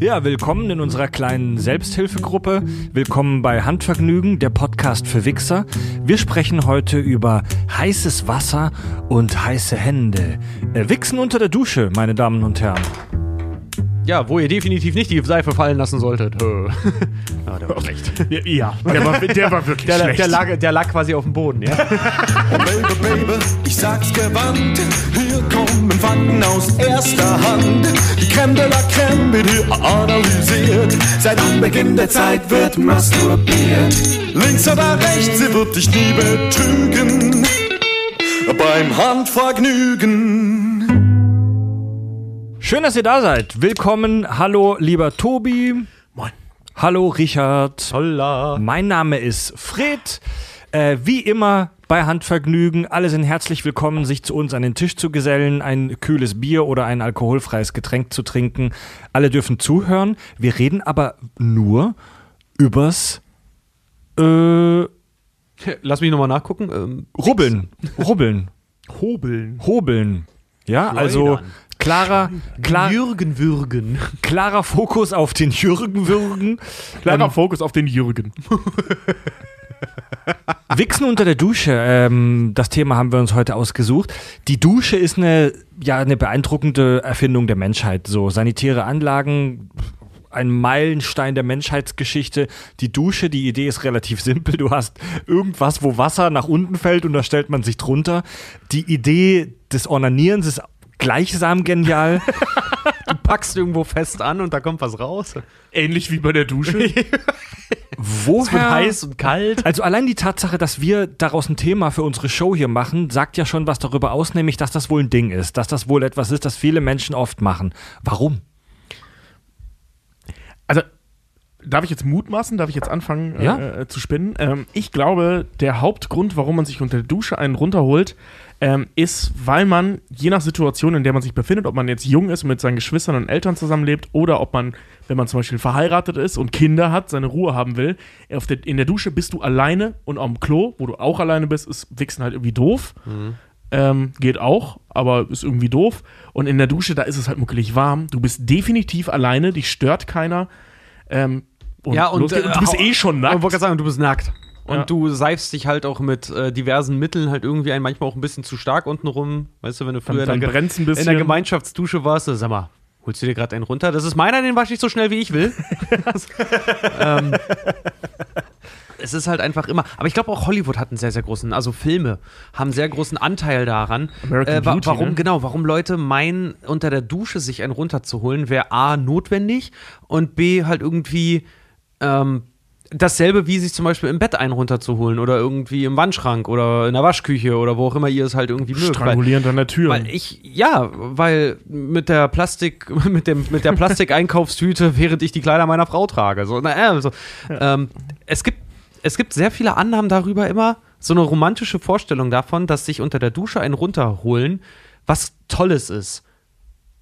Ja, willkommen in unserer kleinen Selbsthilfegruppe. Willkommen bei Handvergnügen, der Podcast für Wichser. Wir sprechen heute über heißes Wasser und heiße Hände. Äh, Wichsen unter der Dusche, meine Damen und Herren. Ja, wo ihr definitiv nicht die Seife fallen lassen solltet. ja, der war schlecht. Ja, der war, der war wirklich Der, schlecht. der, lag, der lag quasi auf dem Boden, ja? Oh Baby, Baby, ich sag's gewandt. Hier kommen Fakten aus erster Hand. Die Creme de la Creme wird hier analysiert. Seit Anbeginn der Zeit wird masturbiert. Links oder rechts, sie wird dich nie betrügen. Beim Handvergnügen. Schön, dass ihr da seid. Willkommen. Hallo, lieber Tobi. Moin. Hallo, Richard. Holla. Mein Name ist Fred. Äh, wie immer bei Handvergnügen. Alle sind herzlich willkommen, sich zu uns an den Tisch zu gesellen, ein kühles Bier oder ein alkoholfreies Getränk zu trinken. Alle dürfen zuhören. Wir reden aber nur übers äh, Lass mich nochmal nachgucken. Ähm, Rubbeln. Rubbeln. Hobeln. Hobeln. Ja, also. Klarer, klar, Jürgen Würgen. klarer Fokus auf den Jürgen Würgen. Klarer Ähm, Fokus auf den Jürgen. Wichsen unter der Dusche, ähm, das Thema haben wir uns heute ausgesucht. Die Dusche ist eine, ja, eine beeindruckende Erfindung der Menschheit. So sanitäre Anlagen, ein Meilenstein der Menschheitsgeschichte. Die Dusche, die Idee ist relativ simpel. Du hast irgendwas, wo Wasser nach unten fällt und da stellt man sich drunter. Die Idee des Ornanierens ist gleichsam genial. Du packst irgendwo fest an und da kommt was raus. Ähnlich wie bei der Dusche. Es wird Woher? heiß und kalt. Also allein die Tatsache, dass wir daraus ein Thema für unsere Show hier machen, sagt ja schon was darüber aus, nämlich, dass das wohl ein Ding ist, dass das wohl etwas ist, das viele Menschen oft machen. Warum? Also, darf ich jetzt mutmaßen? Darf ich jetzt anfangen äh, äh, zu spinnen? Ähm, ich glaube, der Hauptgrund, warum man sich unter der Dusche einen runterholt, ähm, ist, weil man je nach Situation, in der man sich befindet, ob man jetzt jung ist und mit seinen Geschwistern und Eltern zusammenlebt oder ob man, wenn man zum Beispiel verheiratet ist und Kinder hat, seine Ruhe haben will, der, in der Dusche bist du alleine und am Klo, wo du auch alleine bist, ist Wichsen halt irgendwie doof. Ähm, geht auch, aber ist irgendwie doof. Und in der Dusche, da ist es halt muckelig warm. Du bist definitiv alleine, dich stört keiner. Ähm, und, Ja, und, geht's. äh, du bist hau- eh schon Ich nackt. wollte gerade sagen, du bist nackt. Und Ja. du seifst dich halt auch mit äh, diversen Mitteln halt irgendwie ein, manchmal auch ein bisschen zu stark unten rum. Weißt du, wenn du früher dann in, der, ein in der. Gemeinschaftsdusche warst, sag mal, holst du dir gerade einen runter? Das ist meiner, den wasche ich so schnell wie ich will. ähm, es ist halt einfach immer, aber ich glaube auch Hollywood hat einen sehr, sehr großen, also Filme haben einen sehr großen Anteil daran. American äh, wa Beauty, warum, ne? genau, warum Leute meinen, unter der Dusche sich einen runterzuholen, wäre A, notwendig und B, halt irgendwie ähm, dasselbe, wie sich zum Beispiel im Bett einen runterzuholen oder irgendwie im Wandschrank oder in der Waschküche oder wo auch immer ihr es halt irgendwie mögt. Weil, Strangulierend an der Tür. weil ich, ja, weil mit der Plastik, mit dem, mit der Plastikeinkaufstüte, während ich die Kleider meiner Frau trage. So, na, äh, also, ähm, es gibt, es gibt sehr viele Annahmen darüber immer, so eine romantische Vorstellung davon, dass sich unter der Dusche einen runterholen, was Tolles ist.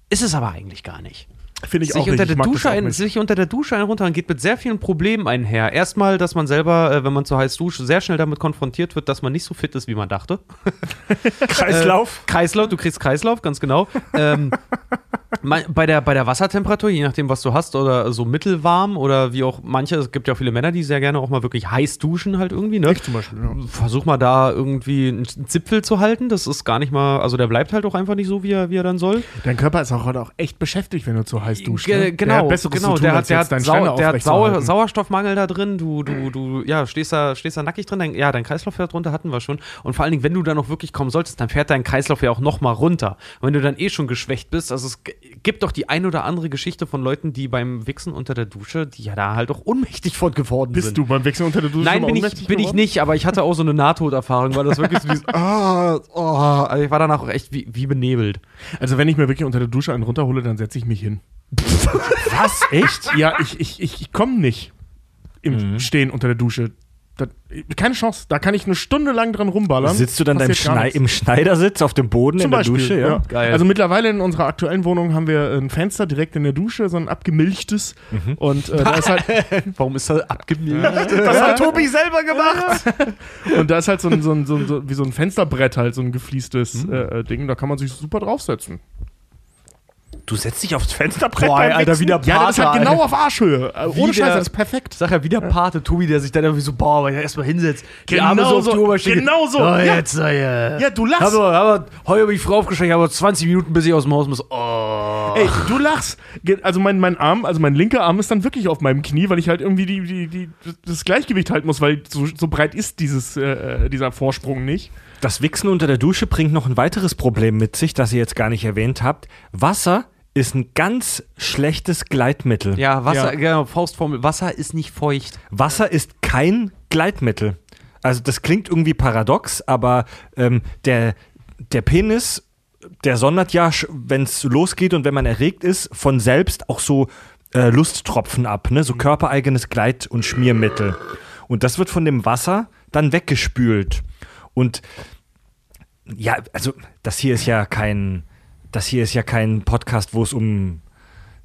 Ist es aber eigentlich gar nicht Finde ich sich auch unter, nicht. der Dusche ein, sich unter der Dusche einen runter geht mit sehr vielen Problemen einher. Erstmal, dass man selber, äh, wenn man zu heiß duscht, sehr schnell damit konfrontiert wird, dass man nicht so fit ist, wie man dachte. Kreislauf? Äh, Kreislauf, du kriegst Kreislauf, ganz genau. ähm, bei, der, bei der Wassertemperatur, je nachdem, was du hast, oder so mittelwarm oder wie auch manche, es gibt ja auch viele Männer, die sehr gerne auch mal wirklich heiß duschen halt irgendwie, ne? Ich zum Beispiel, ja. Versuch mal da irgendwie einen Zipfel zu halten. Das ist gar nicht mal, also der bleibt halt auch einfach nicht so, wie er, wie er dann soll. Dein Körper ist auch heute auch echt beschäftigt, wenn du zu heiß duschst. Ne? genau, der hat genau. tun, der hat, der hat, Sau der hat Sau. Sauerstoffmangel da drin. Du, du, du, ja, stehst da, stehst da nackig drin. Dein, ja, dein Kreislauf fährt runter, hatten wir schon. Und vor allen Dingen, wenn du da noch wirklich kommen solltest, dann fährt dein Kreislauf ja auch noch mal runter. Und wenn du dann eh schon geschwächt bist, also es gibt doch die ein oder andere Geschichte von Leuten, die beim Wichsen unter der Dusche, die ja da halt auch ohnmächtig von geworden Bist sind. du beim Wechseln unter der Dusche Nein, bin ich, bin ich nicht, aber ich hatte auch so eine Nahtoderfahrung, weil das wirklich so dieses, ah, oh, also ich war danach auch echt wie, wie benebelt. Also wenn ich mir wirklich unter der Dusche einen runterhole, dann setze ich mich hin. Was? Echt? Ja, ich, ich, ich, ich komme nicht im Mhm. Stehen unter der Dusche. Keine Chance. Da kann ich eine Stunde lang dran rumballern. Sitzt du dann deinem Schnei im Schneidersitz auf dem Boden Zum in der Beispiel, Dusche? ja. Ja. Geil. Also mittlerweile in unserer aktuellen Wohnung haben wir ein Fenster direkt in der Dusche, so ein abgemilchtes. Mhm. Und äh, da ist halt, Warum ist das abgemildert? das hat Tobi selber gemacht. und da ist halt so ein, so ein, so ein so, wie so ein Fensterbrett halt, so ein gefliestes Mhm. äh, äh, Ding. Da kann man sich super draufsetzen. Du setzt dich aufs Fensterbrett Boah, Alter, Wichsen? wie der Ja, das ist halt genau auf Arschhöhe. Äh, Wie Ohne Scheiß, der- das ist perfekt. Sag ja, wie der Pate Tobi, der sich dann irgendwie so, boah, wenn er erstmal hinsetzt, die Genau Arme so auf so, die Oberschenkel. genau so, Oh, ja. jetzt, äh, Ja, du lachst. Aber, aber heute habe ich Frau aufgeschreckt, aber 20 Minuten, bis ich aus dem Haus muss. Oh. Ey, du lachst. Also mein, mein Arm, also mein linker Arm ist dann wirklich auf meinem Knie, weil ich halt irgendwie die, die, die, das Gleichgewicht halten muss, weil so, so breit ist dieses, äh, dieser Vorsprung nicht. Das Wichsen unter der Dusche bringt noch ein weiteres Problem mit sich, das ihr jetzt gar nicht erwähnt habt. Wasser ist ein ganz schlechtes Gleitmittel. Ja, Wasser, Ja. genau, Faustformel. Wasser ist nicht feucht. Wasser ist kein Gleitmittel. Also das klingt irgendwie paradox, aber ähm, der, der Penis, der sondert ja, wenn es losgeht und wenn man erregt ist, von selbst auch so äh, Lusttropfen ab, ne? so körpereigenes Gleit- und Schmiermittel. Und das wird von dem Wasser dann weggespült. Und ja, also das hier ist ja kein, das hier ist ja kein Podcast, wo es um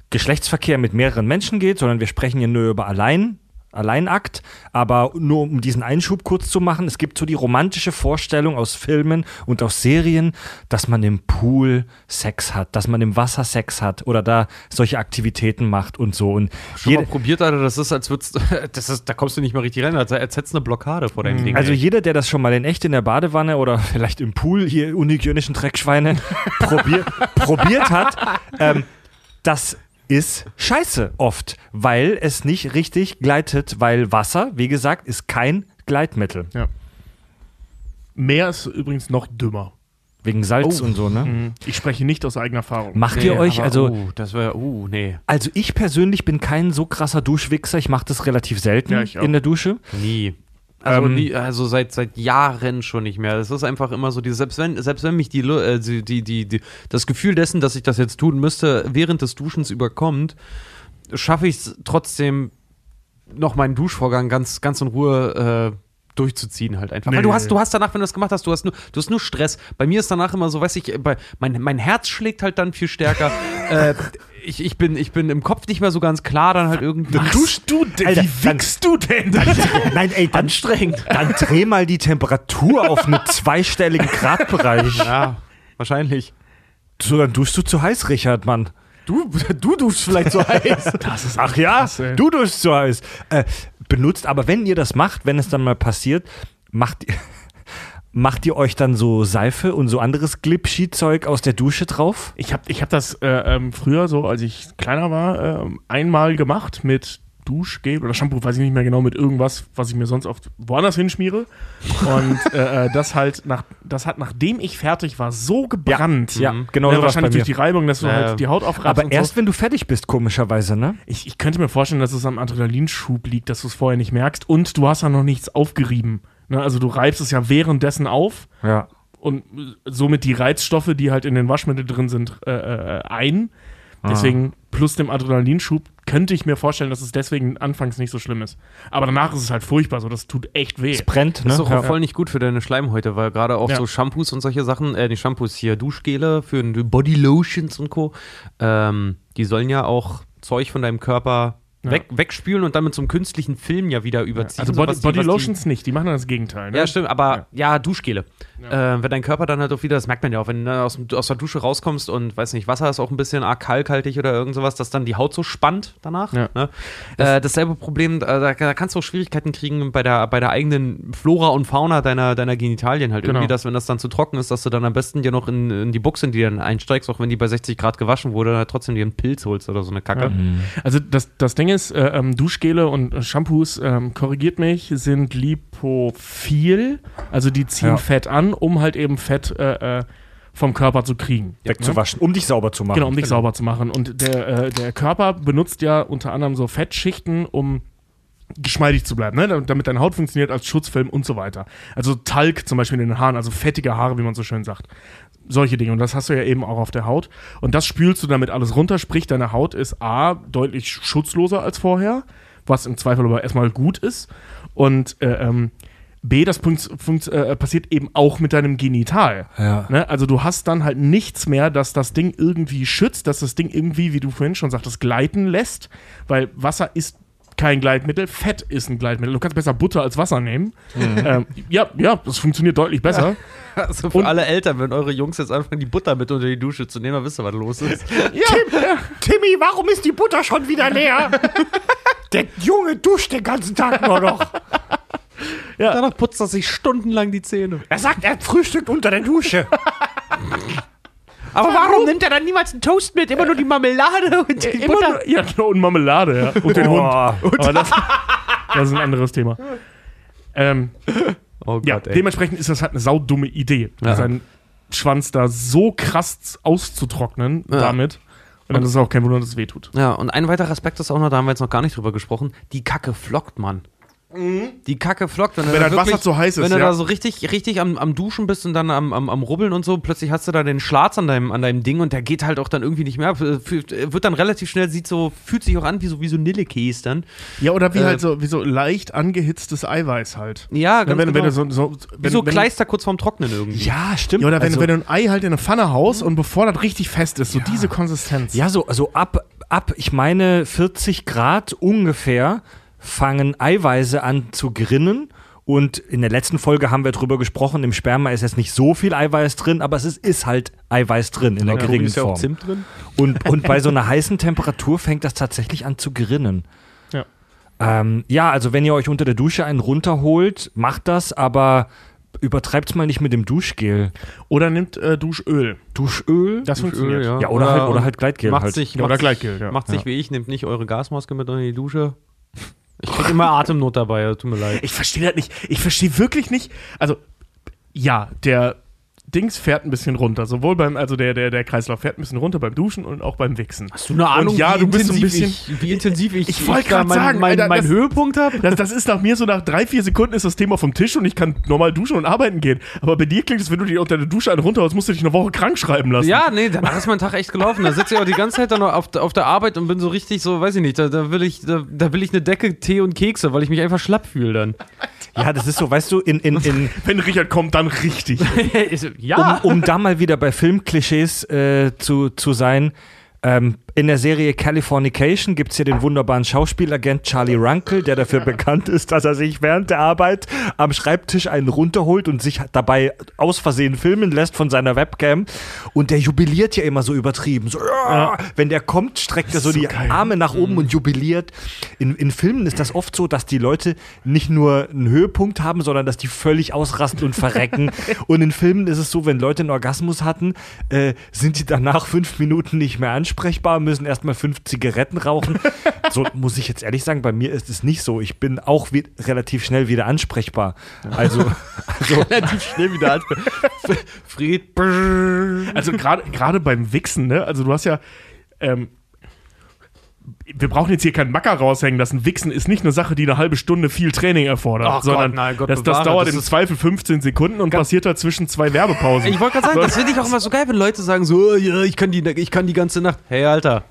Geschlechtsverkehr mit mehreren Menschen geht, sondern wir sprechen hier nur über allein, Alleinakt. Aber nur um diesen Einschub kurz zu machen, es gibt so die romantische Vorstellung aus Filmen und aus Serien, dass man im Pool Sex hat, dass man im Wasser Sex hat oder da solche Aktivitäten macht und so. Und Schon jede, mal probiert, Alter, das ist, als würdest das ist, da kommst du nicht mal richtig rein, als, als hättest du eine Blockade vor deinem Ding. Also jeder, der das schon mal in echt in der Badewanne oder vielleicht im Pool, hier unhygienischen Dreckschweine, probier, probiert hat, ähm, das ist scheiße oft, weil es nicht richtig gleitet, weil Wasser, wie gesagt, ist kein Gleitmittel. Meer ist übrigens noch dümmer. Wegen Salz Oh. und so, ne? Mhm. Ich spreche nicht aus eigener Erfahrung. Macht Nee, ihr euch, aber, also, Uh, das wäre, uh, nee, also ich persönlich bin kein so krasser Duschwichser, ich mache das relativ selten Ja, ich auch. in der Dusche. nie. Also, Ähm, nie, also seit, seit Jahren schon nicht mehr. Es ist einfach immer so, dieses, selbst wenn, selbst wenn mich die, äh, die, die, die, die, das Gefühl dessen, dass ich das jetzt tun müsste, während des Duschens überkommt, schaffe ich es trotzdem noch meinen Duschvorgang ganz, ganz in Ruhe äh, durchzuziehen halt einfach. Nee, Weil du hast, du hast danach, wenn du das gemacht hast, du hast nur, du hast nur Stress. Bei mir ist danach immer so, weiß ich, bei, mein, mein Herz schlägt halt dann viel stärker. äh, ich, ich, bin, ich bin im Kopf nicht mehr so ganz klar, dann halt irgendwie. Duschst du denn? Alter, Wie dann- wichst du denn? Nein, ey, dann, Anstrengend. dann dreh mal die Temperatur auf einen zweistelligen Gradbereich. Ja, wahrscheinlich. So, dann duschst du zu heiß, Richard, Mann. Du, du duschst vielleicht so heiß. Das ist Ach ja, krass, du duschst zu heiß. Äh, benutzt, aber wenn ihr das macht, wenn es dann mal passiert, macht ihr, macht ihr euch dann so Seife und so anderes Glipschi-Zeug aus der Dusche drauf? Ich habe ich hab das äh, ähm, früher so, als ich kleiner war, ähm, einmal gemacht mit Duschgel oder Shampoo, weiß ich nicht mehr genau, mit irgendwas, was ich mir sonst oft woanders hinschmiere. Und äh, äh, das halt, nach, das hat, nachdem ich fertig war, so gebrannt. Ja, Mhm. genau so war's wahrscheinlich durch die Reibung, dass du Ja, ja. halt die Haut aufreibst. Aber und erst so. wenn du fertig bist, komischerweise, ne? Ich, ich könnte mir vorstellen, dass es am Adrenalinschub liegt, dass du es vorher nicht merkst. Und du hast ja noch nichts aufgerieben. Ne? Also du reibst es ja währenddessen auf Ja. und somit die Reizstoffe, die halt in den Waschmitteln drin sind, äh, äh, ein. Deswegen, plus dem Adrenalinschub, könnte ich mir vorstellen, dass es deswegen anfangs nicht so schlimm ist. Aber danach ist es halt furchtbar, so das tut echt weh. Es brennt, ne? Das ist doch ja. auch voll nicht gut für deine Schleimhäute, weil gerade auch Ja. so Shampoos und solche Sachen, äh, die Shampoos hier, Duschgele für Body Lotions und Co., ähm, die sollen ja auch Zeug von deinem Körper Ja. weg, wegspülen und dann mit so einem künstlichen Film ja wieder überziehen. Also so Body, die- Body die- Lotions nicht, die machen dann das Gegenteil. Ne? Ja, stimmt, aber ja, Duschgele. Äh, wenn dein Körper dann halt auch wieder, das merkt man ja auch, wenn du dann aus, aus der Dusche rauskommst und, weiß nicht, Wasser ist auch ein bisschen arg kalkhaltig oder irgend sowas, dass dann die Haut so spannt danach. Ja. Ne? Äh, dasselbe Problem, äh, da, da kannst du auch Schwierigkeiten kriegen bei der, bei der eigenen Flora und Fauna deiner, deiner Genitalien halt. Genau. Irgendwie, dass wenn das dann zu trocken ist, dass du dann am besten dir noch in, in die Buchse, in die dann einsteigst, auch wenn die bei 60 Grad gewaschen wurde, halt trotzdem dir einen Pilz holst oder so eine Kacke. Ja. Also das, das Ding ist, äh, ähm, Duschgele und äh, Shampoos, ähm, korrigiert mich, sind lipophil. Also die ziehen Ja. Fett an, um halt eben Fett äh, äh, vom Körper zu kriegen. Wegzuwaschen, um dich sauber zu machen. Genau, um dich sauber zu machen. Und der, äh, der Körper benutzt ja unter anderem so Fettschichten, um geschmeidig zu bleiben, ne? damit deine Haut funktioniert als Schutzfilm und so weiter. Also Talg zum Beispiel in den Haaren, also fettige Haare, wie man so schön sagt. Solche Dinge. Und das hast du ja eben auch auf der Haut. Und das spülst du damit alles runter, sprich, deine Haut ist A, deutlich schutzloser als vorher, was im Zweifel aber erstmal gut ist. Und äh, ähm, B, das funkt, funkt, äh, passiert eben auch mit deinem Genital. Ja. Ne? Also du hast dann halt nichts mehr, dass das Ding irgendwie schützt, dass das Ding irgendwie, wie du vorhin schon sagtest, gleiten lässt, weil Wasser ist kein Gleitmittel, Fett ist ein Gleitmittel. Du kannst besser Butter als Wasser nehmen. Ähm, ja, ja, das funktioniert deutlich besser. Also für Und- alle Eltern, wenn eure Jungs jetzt anfangen, die Butter mit unter die Dusche zu nehmen, dann wisst ihr, was los ist. Timmy, warum ist die Butter schon wieder leer? Der Junge duscht den ganzen Tag nur noch. Danach putzt er sich stundenlang die Zähne. Er sagt, er frühstückt unter der Dusche. Aber warum nimmt er dann niemals einen Toast mit? Immer nur die Marmelade und die Immer nur, ja, genau, und Marmelade, ja. Und den Hund. Aber das, das ist ein anderes Thema. Ähm, Oh ja, Gott, ey. dementsprechend ist das halt eine saudumme Idee, Ja. seinen Schwanz da so krass auszutrocknen Ja. damit. Und dann ist es auch kein Wunder, dass es wehtut. Ja, und ein weiterer Aspekt ist auch noch, da haben wir jetzt noch gar nicht drüber gesprochen, die Kacke flockt, Mann. Die Kacke flockt, wenn, du Wenn da das Wasser zu heiß ist, Wenn du ja. da so richtig, richtig am, am Duschen bist und dann am, am, am Rubbeln und so, plötzlich hast du da den Schlatz an deinem, an deinem Ding und der geht halt auch dann irgendwie nicht mehr ab. Äh, äh, Wird dann relativ schnell, sieht so, fühlt sich auch an wie so, wie so Nillekäse dann. Ja, oder wie Äh, halt so, wie so leicht angehitztes Eiweiß halt. Ja, wenn, ganz wenn, genau. du so, so, wie wenn, so wenn, Kleister kurz vorm Trocknen irgendwie. Ja, stimmt. Ja, oder wenn, also, wenn du ein Ei halt in eine Pfanne haust und bevor das richtig fest ist, so diese Konsistenz. Ja, so also ab, ab, ich meine, 40 Grad ungefähr fangen Eiweiße an zu grinnen. Und in der letzten Folge haben wir drüber gesprochen, im Sperma ist jetzt nicht so viel Eiweiß drin, aber es ist, ist halt Eiweiß drin in der geringen ist ja auch Form. Zimt drin. Und, und bei so einer heißen Temperatur fängt das tatsächlich an zu grinnen. Ja. Ähm, ja, also wenn ihr euch unter der Dusche einen runterholt, macht das, aber übertreibt's mal nicht mit dem Duschgel. Oder nimmt äh, Duschöl. Duschöl? Das funktioniert. ja. Ja, oder, halt, oder halt Gleitgel. Macht halt. sich, Ja, oder macht Gleitgel, ja. Macht sich wie ich, nimmt nicht eure Gasmaske mit unter die Dusche. Ich krieg immer Atemnot dabei, ja, tut mir leid. Ich verstehe das nicht. Ich verstehe wirklich nicht. Also, ja, der Dings fährt ein bisschen runter. Sowohl beim, also der, der, der Kreislauf fährt ein bisschen runter beim Duschen und auch beim Wichsen. Hast du eine Ahnung, Und ja, wie, du bist so ein intensiv bisschen- ich, wie intensiv ich, Ich wollte mein, sagen, mein, Alter, mein das- Höhepunkt habe? Das, das ist nach mir so nach drei, vier Sekunden ist das Thema vom Tisch und ich kann normal duschen und arbeiten gehen. Aber bei dir klingt es, wenn du dir unter der Dusche einen runterhaust, musst du dich eine Woche krank schreiben lassen. Ja, nee, danach ist mein Tag echt gelaufen. Da sitze ich auch die ganze Zeit dann noch auf, auf der Arbeit und bin so richtig so, weiß ich nicht, da, da, will ich, da, da will ich eine Decke, Tee und Kekse, weil ich mich einfach schlapp fühle dann. Ja, das ist so, weißt du, in, in, in, Wenn Richard kommt, dann richtig. ja. um, um da mal wieder bei Filmklischees äh, zu, zu sein. Ähm, in der Serie Californication gibt es hier den wunderbaren Schauspielagent Charlie Runkle, der dafür bekannt ist, dass er sich während der Arbeit am Schreibtisch einen runterholt und sich dabei aus Versehen filmen lässt von seiner Webcam. Und der jubiliert ja immer so übertrieben. So, ja. Wenn der kommt, streckt er so, so die geil. Arme nach oben und jubiliert. In, in Filmen ist das oft so, dass die Leute nicht nur einen Höhepunkt haben, sondern dass die völlig ausrasten und verrecken. und in Filmen ist es so, wenn Leute einen Orgasmus hatten, äh, sind die danach fünf Minuten nicht mehr ansprechbar, müssen erstmal fünf Zigaretten rauchen. so muss ich jetzt ehrlich sagen, bei mir ist es nicht so. Ich bin auch wie, relativ schnell wieder ansprechbar. Also, also relativ schnell wieder alt. Fried. Also gerade gerade beim Wichsen, ne? Also du hast ja, ähm, wir brauchen jetzt hier keinen Macker raushängen lassen. Wichsen ist nicht eine Sache, die eine halbe Stunde viel Training erfordert, Ach Gott, sondern nein, Gott das, das bewahre, dauert das im Zweifel 15 Sekunden und passiert halt zwischen zwei Werbepausen. Ich wollte gerade sagen, das finde ich auch immer so geil, wenn Leute sagen so, oh, ja, ich kann, die, ich kann die ganze Nacht. Hey, Alter,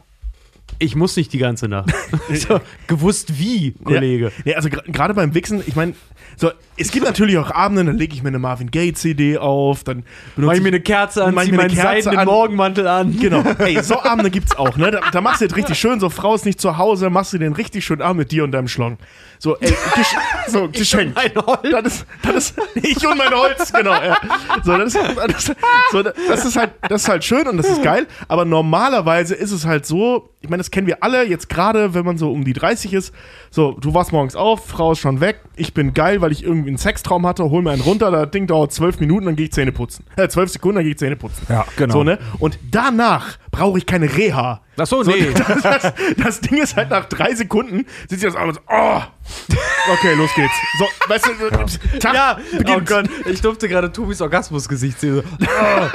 ich muss nicht die ganze Nacht. so, gewusst wie, Kollege. Ja, ja also gerade beim Wichsen, ich meine, so, es gibt natürlich auch Abende, dann lege ich mir eine Marvin Gaye CD auf, dann benutze Mach ich mir eine Kerze an, mach ich zieh mir eine meinen Kerze an. Morgenmantel an. Genau. Ey, so Abende gibt's auch, ne? Da, da machst du jetzt richtig schön, so Frau ist nicht zu Hause, machst du den richtig schönen Abend mit dir und deinem Schlong. So, ey, gesch so, geschenkt. mein Holz. Das ist, das ist, ich und mein Holz, genau, ja. So, das ist, das, so, das ist halt, das ist halt schön und das ist geil, aber normalerweise ist es halt so, ich meine, das kennen wir alle, jetzt gerade, wenn man so um die 30 ist, so, du wachst morgens auf, Frau ist schon weg, ich bin geil, weil ich irgendwie einen Sextraum hatte, hol mir einen runter, das Ding dauert zwölf Minuten, dann gehe ich Zähne putzen. Äh, zwölf Sekunden, dann gehe ich Zähne putzen. Ja, genau. So, ne? Und danach brauche ich keine Reha. Ach so, nee. Das, das, das Ding ist halt nach drei Sekunden, sieht sich das an und so, oh, okay, los geht's. So, weißt du, Tag Ja, oh. Gott, ich durfte gerade Tobis Orgasmusgesicht sehen. So. Ah.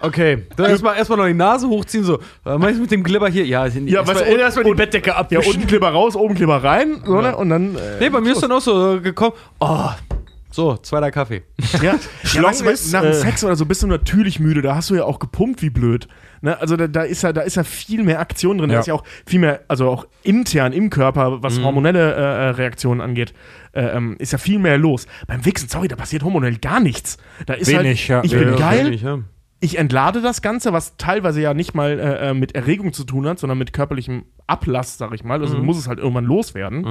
Okay, dann erstmal erst mal noch die Nase hochziehen, so. Äh, mach ich's mit dem Glibber hier? Ja, Ja, erstmal weißt du, erstmal die und- Bettdecke Ja, abwischen. unten Kleber raus, oben Kleber rein, so, ne? Und dann. Äh, nee, bei mir ist dann auch so äh, gekommen, oh, so, zweiter Kaffee. ja, ja, weißt du, ist, nach dem äh, Sex oder so bist du natürlich müde. Da hast du ja auch gepumpt wie blöd. Ne? Also da, da, ist ja, da ist ja viel mehr Aktion drin. Da Ja. ist ja auch viel mehr, also auch intern im Körper, was hormonelle äh, äh, Reaktionen angeht, äh, ähm, ist ja viel mehr los. Beim Wichsen, sorry, da passiert hormonell gar nichts. Da ist Wenig, ja. halt, ich Ja, bin ja, geil, wenig, ja. Ich entlade das Ganze, was teilweise ja nicht mal äh, äh, mit Erregung zu tun hat, sondern mit körperlichem Ablass, sag ich mal. Also muss es halt irgendwann loswerden.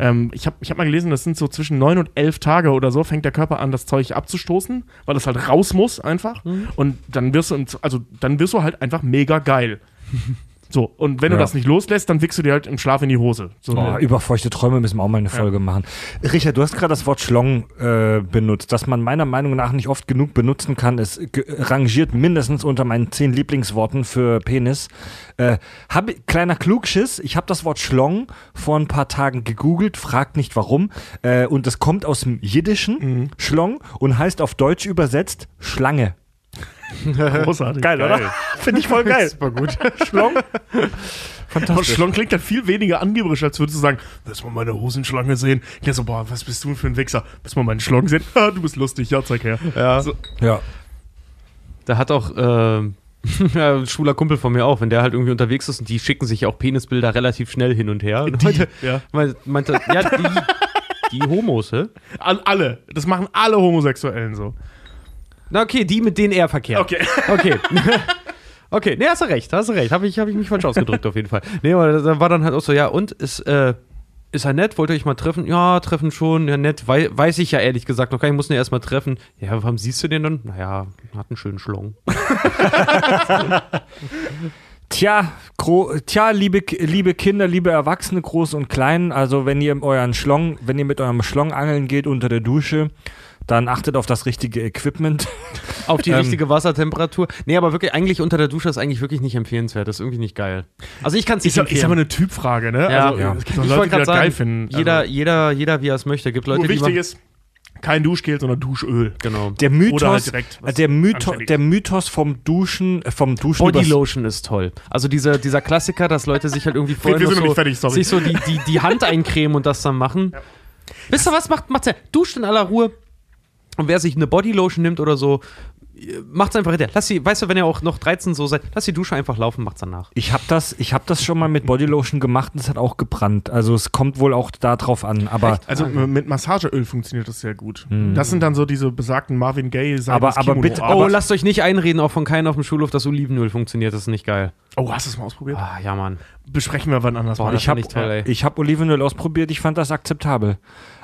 Ähm, ich habe ich hab mal gelesen, das sind so zwischen neun und elf Tage oder so, fängt der Körper an, das Zeug abzustoßen, weil es halt raus muss einfach. Und dann wirst du, also dann wirst du halt einfach mega geil. So, und wenn du Ja. das nicht loslässt, dann wickst du dir halt im Schlaf in die Hose. So Boah, eine- über feuchte Träume müssen wir auch mal eine Folge machen. Richard, du hast gerade das Wort Schlong äh, benutzt, das man meiner Meinung nach nicht oft genug benutzen kann. Es rangiert mindestens unter meinen zehn Lieblingsworten für Penis. Äh, hab, kleiner Klugschiss, ich habe das Wort Schlong vor ein paar Tagen gegoogelt, fragt nicht warum. Äh, und es kommt aus dem Jiddischen, Schlong, und heißt auf Deutsch übersetzt Schlange. Großartig. Geil, oder? Finde ich voll geil. Super gut. Schlong? Und Fantastisch. Schlong klingt dann viel weniger angeberisch, als würdest du sagen, willst du mal meine Hosenschlange sehen? Ja, so, boah, was bist du für ein Wichser? Willst du mal meine Schlong sehen? Ah, du bist lustig, ja, zeig her. Ja. So, Ja. Da hat auch äh, ein schwuler Kumpel von mir auch, wenn der halt irgendwie unterwegs ist und die schicken sich auch Penisbilder relativ schnell hin und her. Und heute ja. meinte, ja, die, die Homos, hä? All, alle. Das machen alle Homosexuellen so. Na okay, die, mit denen er verkehrt. Okay. Okay. okay, nee, hast du recht, hast du recht. Habe ich, hab ich mich falsch ausgedrückt auf jeden Fall. Nee, aber da war dann halt auch so, ja, und ist, äh, ist er nett? Wollt ihr euch mal treffen? Ja, treffen schon. Ja, nett. Wei weiß ich ja ehrlich gesagt noch gar nicht. Ich muss ihn ja erst mal treffen. Ja, warum siehst du den dann? Naja, hat einen schönen Schlong. Tja, gro tja liebe, liebe Kinder, liebe Erwachsene, groß und klein, also wenn ihr euren Schlong, wenn ihr mit eurem Schlong angeln geht unter der Dusche, dann achtet auf das richtige Equipment. Auf die Ähm. richtige Wassertemperatur. Nee, aber wirklich, eigentlich unter der Dusche ist eigentlich wirklich nicht empfehlenswert. Das ist irgendwie nicht geil. Also ich kann es nicht Ist, ja- ist empfehlen. aber eine Typfrage, ne? Ja. Also, Ja. es gibt Leute, die das gerade geil sagen, finden. jeder, also, jeder, jeder, wie er es möchte. Gibt Leute, nur die wichtig machen, ist, kein Duschgel, sondern Duschöl. genau. Der Mythos, Oder halt direkt der, Mythos der Mythos vom Duschen, äh, vom Duschen Bodylotion ist toll. Also dieser, dieser Klassiker, dass Leute sich halt irgendwie vorher so, fertig, sorry. sich so die, die, die Hand eincremen und das dann machen. Wisst ihr was? Macht, macht's ja. Duscht in aller Ruhe. Und wer sich eine Bodylotion nimmt oder so, macht's einfach hinterher. Lass sie, weißt du, wenn ihr auch noch 13 so seid, lass die Dusche einfach laufen, macht's danach. Ich habe das, ich hab das schon mal mit Bodylotion gemacht und es hat auch gebrannt. Also es kommt wohl auch da drauf an. Aber, Also mit Massageöl funktioniert das sehr gut. Das sind dann so diese besagten Marvin Gaye Hm. Aber- aber bitte- Oh, lasst euch nicht einreden, auch von keinem auf dem Schulhof, dass Olivenöl funktioniert. Das ist nicht geil. Oh, hast du es mal ausprobiert? Ah, ja, Mann. Besprechen wir wann anders Boah, mal. das ich habe hab Olivenöl ausprobiert, ich fand das akzeptabel.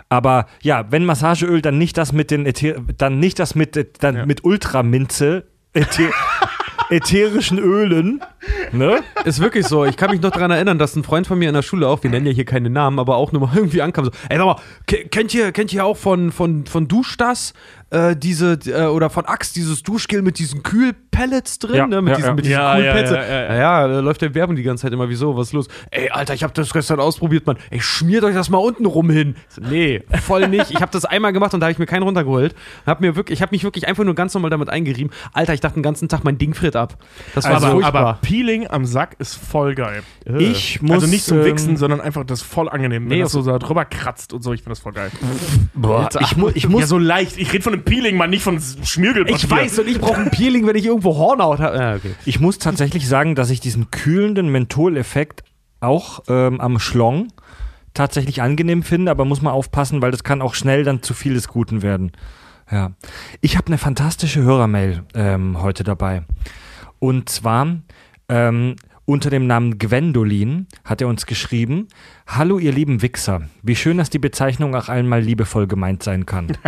Aber ja, wenn Massageöl, dann nicht das mit den Äther dann nicht das mit äh, dann Ja. mit Ultraminze, Äther ätherischen Ölen, ne? Ist wirklich so. Ich kann mich noch daran erinnern, dass ein Freund von mir in der Schule auch, wir nennen ja hier keine Namen, aber auch nur mal irgendwie ankam. So, ey, sag mal, ke- kennt ihr, kennt ihr auch von, von, von Duschdas äh, diese, äh, oder von Axe dieses Duschgel mit diesen Kühlpellets drin, Ja, ne? Mit ja, diesen, ja. mit diesen Ja, ja, Kühlpads. ja, ja, ja. Naja, da läuft der Werbung die ganze Zeit immer, wieso, was ist los? Ey, Alter, ich hab das gestern ausprobiert, Mann. Ey, schmiert euch das mal unten rum hin. So, nee, voll nicht. Ich hab das einmal gemacht und da habe ich mir keinen runtergeholt. Hab mir wirklich, ich habe mich wirklich einfach nur ganz normal damit eingerieben. Alter, ich dachte den ganzen Tag, mein Ding friert ab. Das war aber, furchtbar. aber Peeling am Sack ist voll geil. Ich muss also nicht zum ähm, Wichsen, sondern einfach das voll angenehm. Wenn Nee, das so da drüber kratzt und so, ich finde das voll geil. Boah, ich, mu ich muss ja, so leicht. Ich rede von einem Peeling, Mann, nicht von Schmiergelpapier. Ich weiß und ich brauche ein Peeling, wenn ich irgendwo Hornhaut habe. Ja, okay. Ich muss tatsächlich sagen, dass ich diesen kühlenden Mentholeffekt auch ähm, am Schlong tatsächlich angenehm finde, aber muss man aufpassen, weil das kann auch schnell dann zu viel des Guten werden. Ja. Ich habe eine fantastische Hörermail ähm, heute dabei. Und zwar ähm, unter dem Namen Gwendolin hat er uns geschrieben: Hallo, ihr lieben Wichser. Wie schön, dass die Bezeichnung auch einmal liebevoll gemeint sein kann.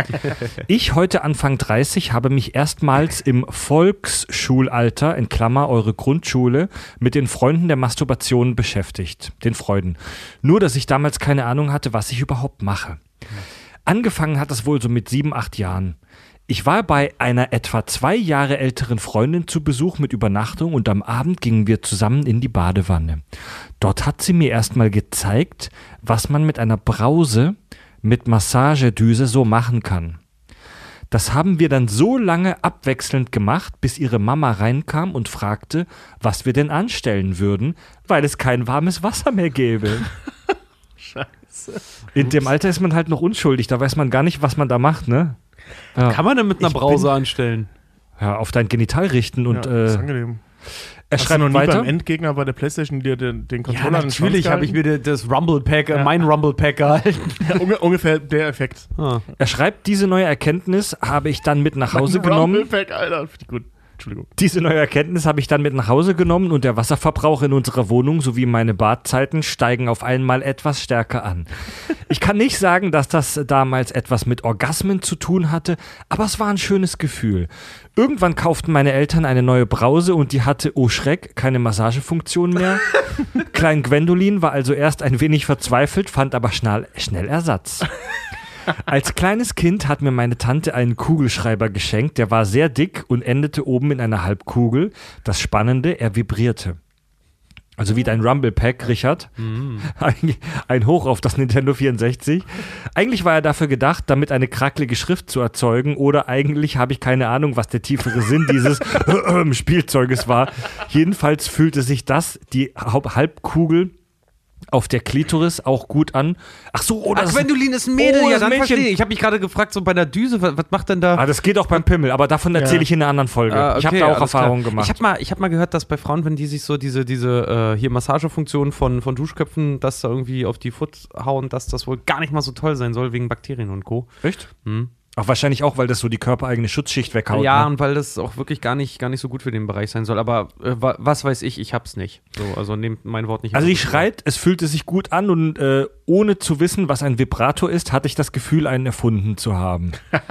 Ich, heute Anfang 30, habe mich erstmals im Volksschulalter, in Klammer eure Grundschule, mit den Freunden der Masturbation beschäftigt. Den Freuden. Nur, dass ich damals keine Ahnung hatte, was ich überhaupt mache. Angefangen hat es wohl so mit sieben, acht Jahren. Ich war bei einer etwa zwei Jahre älteren Freundin zu Besuch mit Übernachtung und am Abend gingen wir zusammen in die Badewanne. Dort hat sie mir erstmal gezeigt, was man mit einer Brause mit Massagedüse so machen kann. Das haben wir dann so lange abwechselnd gemacht, bis ihre Mama reinkam und fragte, was wir denn anstellen würden, weil es kein warmes Wasser mehr gäbe. In dem Alter ist man halt noch unschuldig, da weiß man gar nicht, was man da macht, ne? Ja, Kann man denn mit einer Ich Brause anstellen? ja auf dein Genital richten und ja, ist äh, angenehm. er Hast du schreibt noch nie weiter. beim Endgegner bei der Playstation dir den, den Ja, Controller Schwanz natürlich habe ich mir das Rumble Pack, äh, mein Rumble Pack gehalten. Ja, unge- ungefähr der Effekt. Ah. Er schreibt, diese neue Erkenntnis habe ich dann mit nach Hause genommen. Rumblepack, Alter, finde ich gut. Entschuldigung. Diese neue Erkenntnis habe ich dann mit nach Hause genommen und der Wasserverbrauch in unserer Wohnung sowie meine Badzeiten steigen auf einmal etwas stärker an. Ich kann nicht sagen, dass das damals etwas mit Orgasmen zu tun hatte, aber es war ein schönes Gefühl. Irgendwann kauften meine Eltern eine neue Brause und die hatte, oh Schreck, keine Massagefunktion mehr. Klein Gwendolin war also erst ein wenig verzweifelt, fand aber schnell, schnell Ersatz. Als kleines Kind hat mir meine Tante einen Kugelschreiber geschenkt, der war sehr dick und endete oben in einer Halbkugel. Das Spannende, er vibrierte. Also wie dein Rumble Pack, Richard. Ein, ein Hoch auf das Nintendo 64. Eigentlich war er dafür gedacht, damit eine krackelige Schrift zu erzeugen. Oder eigentlich habe ich keine Ahnung, was der tiefere Sinn dieses Spielzeuges war. Jedenfalls fühlte sich das, die Halbkugel auf der Klitoris auch gut an. Ach so, oder Ach, Gwendolin ist ein Mädel, Oh, ja, dann Mädchen. verstehe ich. Ich habe mich gerade gefragt, so bei der Düse, was, was macht denn da? Ah, das geht auch beim Pimmel, aber davon erzähle ich in einer anderen Folge. Ah, ich habe okay, da auch Erfahrungen klar. gemacht. Ich habe mal, ich hab mal gehört, dass bei Frauen, wenn die sich so diese, diese äh, hier Massagefunktion von, von Duschköpfen, dass da irgendwie auf die Foot hauen, dass das wohl gar nicht mal so toll sein soll wegen Bakterien und Co. Echt? Hm. Auch wahrscheinlich auch, weil das so die körpereigene Schutzschicht weghaut. ja, ne? und weil das auch wirklich gar nicht, gar nicht so gut für den Bereich sein soll. Aber äh, wa was weiß ich, ich hab's nicht. So, also nehmt mein Wort nicht. Also die schreit, es fühlte sich gut an und äh, ohne zu wissen, was ein Vibrator ist, hatte ich das Gefühl, einen erfunden zu haben.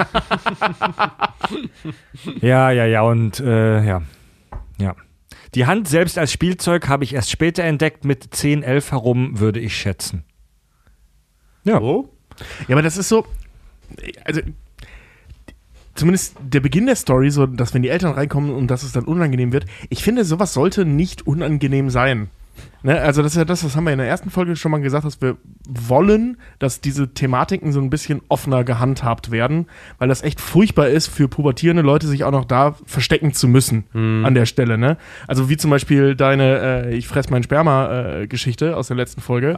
ja, ja, ja, und äh, ja. Ja. Die Hand selbst als Spielzeug habe ich erst später entdeckt, mit 10, 11 herum, würde ich schätzen. Ja. Oh? Ja, aber das ist so, also zumindest der Beginn der Story, so dass wenn die Eltern reinkommen und dass es dann unangenehm wird, ich finde, sowas sollte nicht unangenehm sein. Ne? Also das ist ja das, das haben wir in der ersten Folge schon mal gesagt, dass wir wollen, dass diese Thematiken so ein bisschen offener gehandhabt werden, weil das echt furchtbar ist für pubertierende Leute, sich auch noch da verstecken zu müssen an der Stelle. Ne? Also wie zum Beispiel deine äh, Ich fress mein Sperma-Geschichte aus der letzten Folge.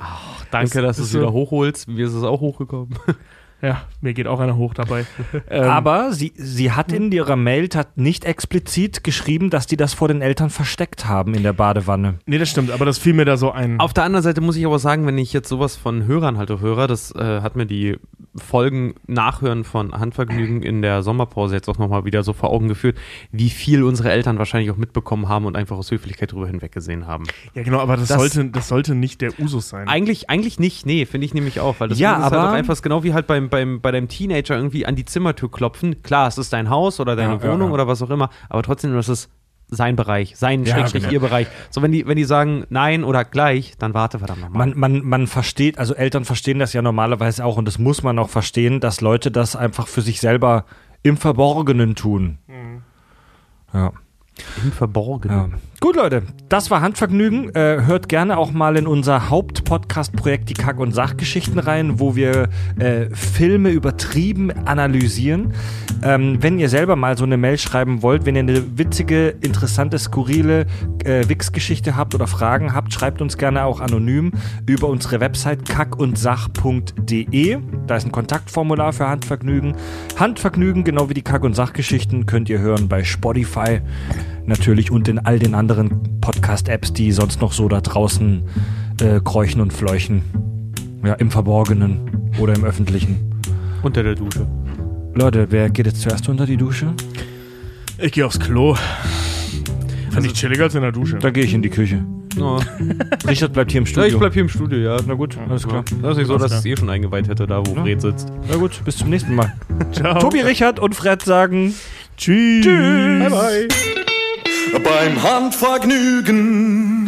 Danke, Das dass du es wieder hochholst. Mir ist es auch hochgekommen. Ja, mir geht auch einer hoch dabei. Ähm, Aber sie, sie hat in ihrer Mail tat nicht explizit geschrieben, dass die das vor den Eltern versteckt haben in der Badewanne. Nee, das stimmt, aber das fiel mir da so ein. Auf der anderen Seite muss ich aber sagen, wenn ich jetzt sowas von Hörern halt auch höre, das äh, hat mir die Folgen Nachhören von Handvergnügen in der Sommerpause jetzt auch nochmal wieder so vor Augen geführt, wie viel unsere Eltern wahrscheinlich auch mitbekommen haben und einfach aus Höflichkeit drüber hinweggesehen haben. ja, genau, aber das, Das- sollte, das sollte nicht der Usus sein. Eigentlich, eigentlich nicht, nee, finde ich nämlich auch, weil das Ja, ist halt aber- auch einfach genau wie halt beim, beim, bei deinem Teenager irgendwie an die Zimmertür klopfen. Klar, es ist dein Haus oder deine Ja, Wohnung ja. oder was auch immer, aber trotzdem, das ist sein Bereich, sein Ja, Schrägstrich genau. ihr Bereich. So, wenn die, wenn die sagen nein oder gleich, dann warte verdammt nochmal. Man, man, man versteht, also Eltern verstehen das ja normalerweise auch und das muss man auch verstehen, dass Leute das einfach für sich selber im Verborgenen tun. Ja. Im Verborgenen. Ja. Gut, Leute, das war Handvergnügen. Äh, hört gerne auch mal in unser Hauptpodcast-Projekt die Kack- und Sachgeschichten rein, wo wir äh, Filme übertrieben analysieren. Ähm, wenn ihr selber mal so eine Mail schreiben wollt, wenn ihr eine witzige, interessante, skurrile äh, Wix-Geschichte habt oder Fragen habt, schreibt uns gerne auch anonym über unsere Website kackundsach.de. Da ist ein Kontaktformular für Handvergnügen. Handvergnügen, genau wie die Kack- und Sachgeschichten, könnt ihr hören bei Spotify natürlich und in all den anderen Podcast-Apps, die sonst noch so da draußen äh, kräuchen und fleuchen. Ja, im Verborgenen oder im Öffentlichen. Unter der Dusche. Leute, wer geht jetzt zuerst unter die Dusche? Ich gehe aufs Klo. Fand ich chilliger als in der Dusche. Da gehe ich in die Küche. Ja. Richard bleibt hier im Ja, Studio. ich bleib hier im Studio, ja. Na gut, alles klar. Das ist nicht so, dass es eh schon eingeweiht hätte, da wo Fred sitzt. Na gut, bis zum nächsten Mal. Ciao. Tobi, Richard und Fred sagen Tschüss. Tschüss. Bye, bye. beim Handvergnügen.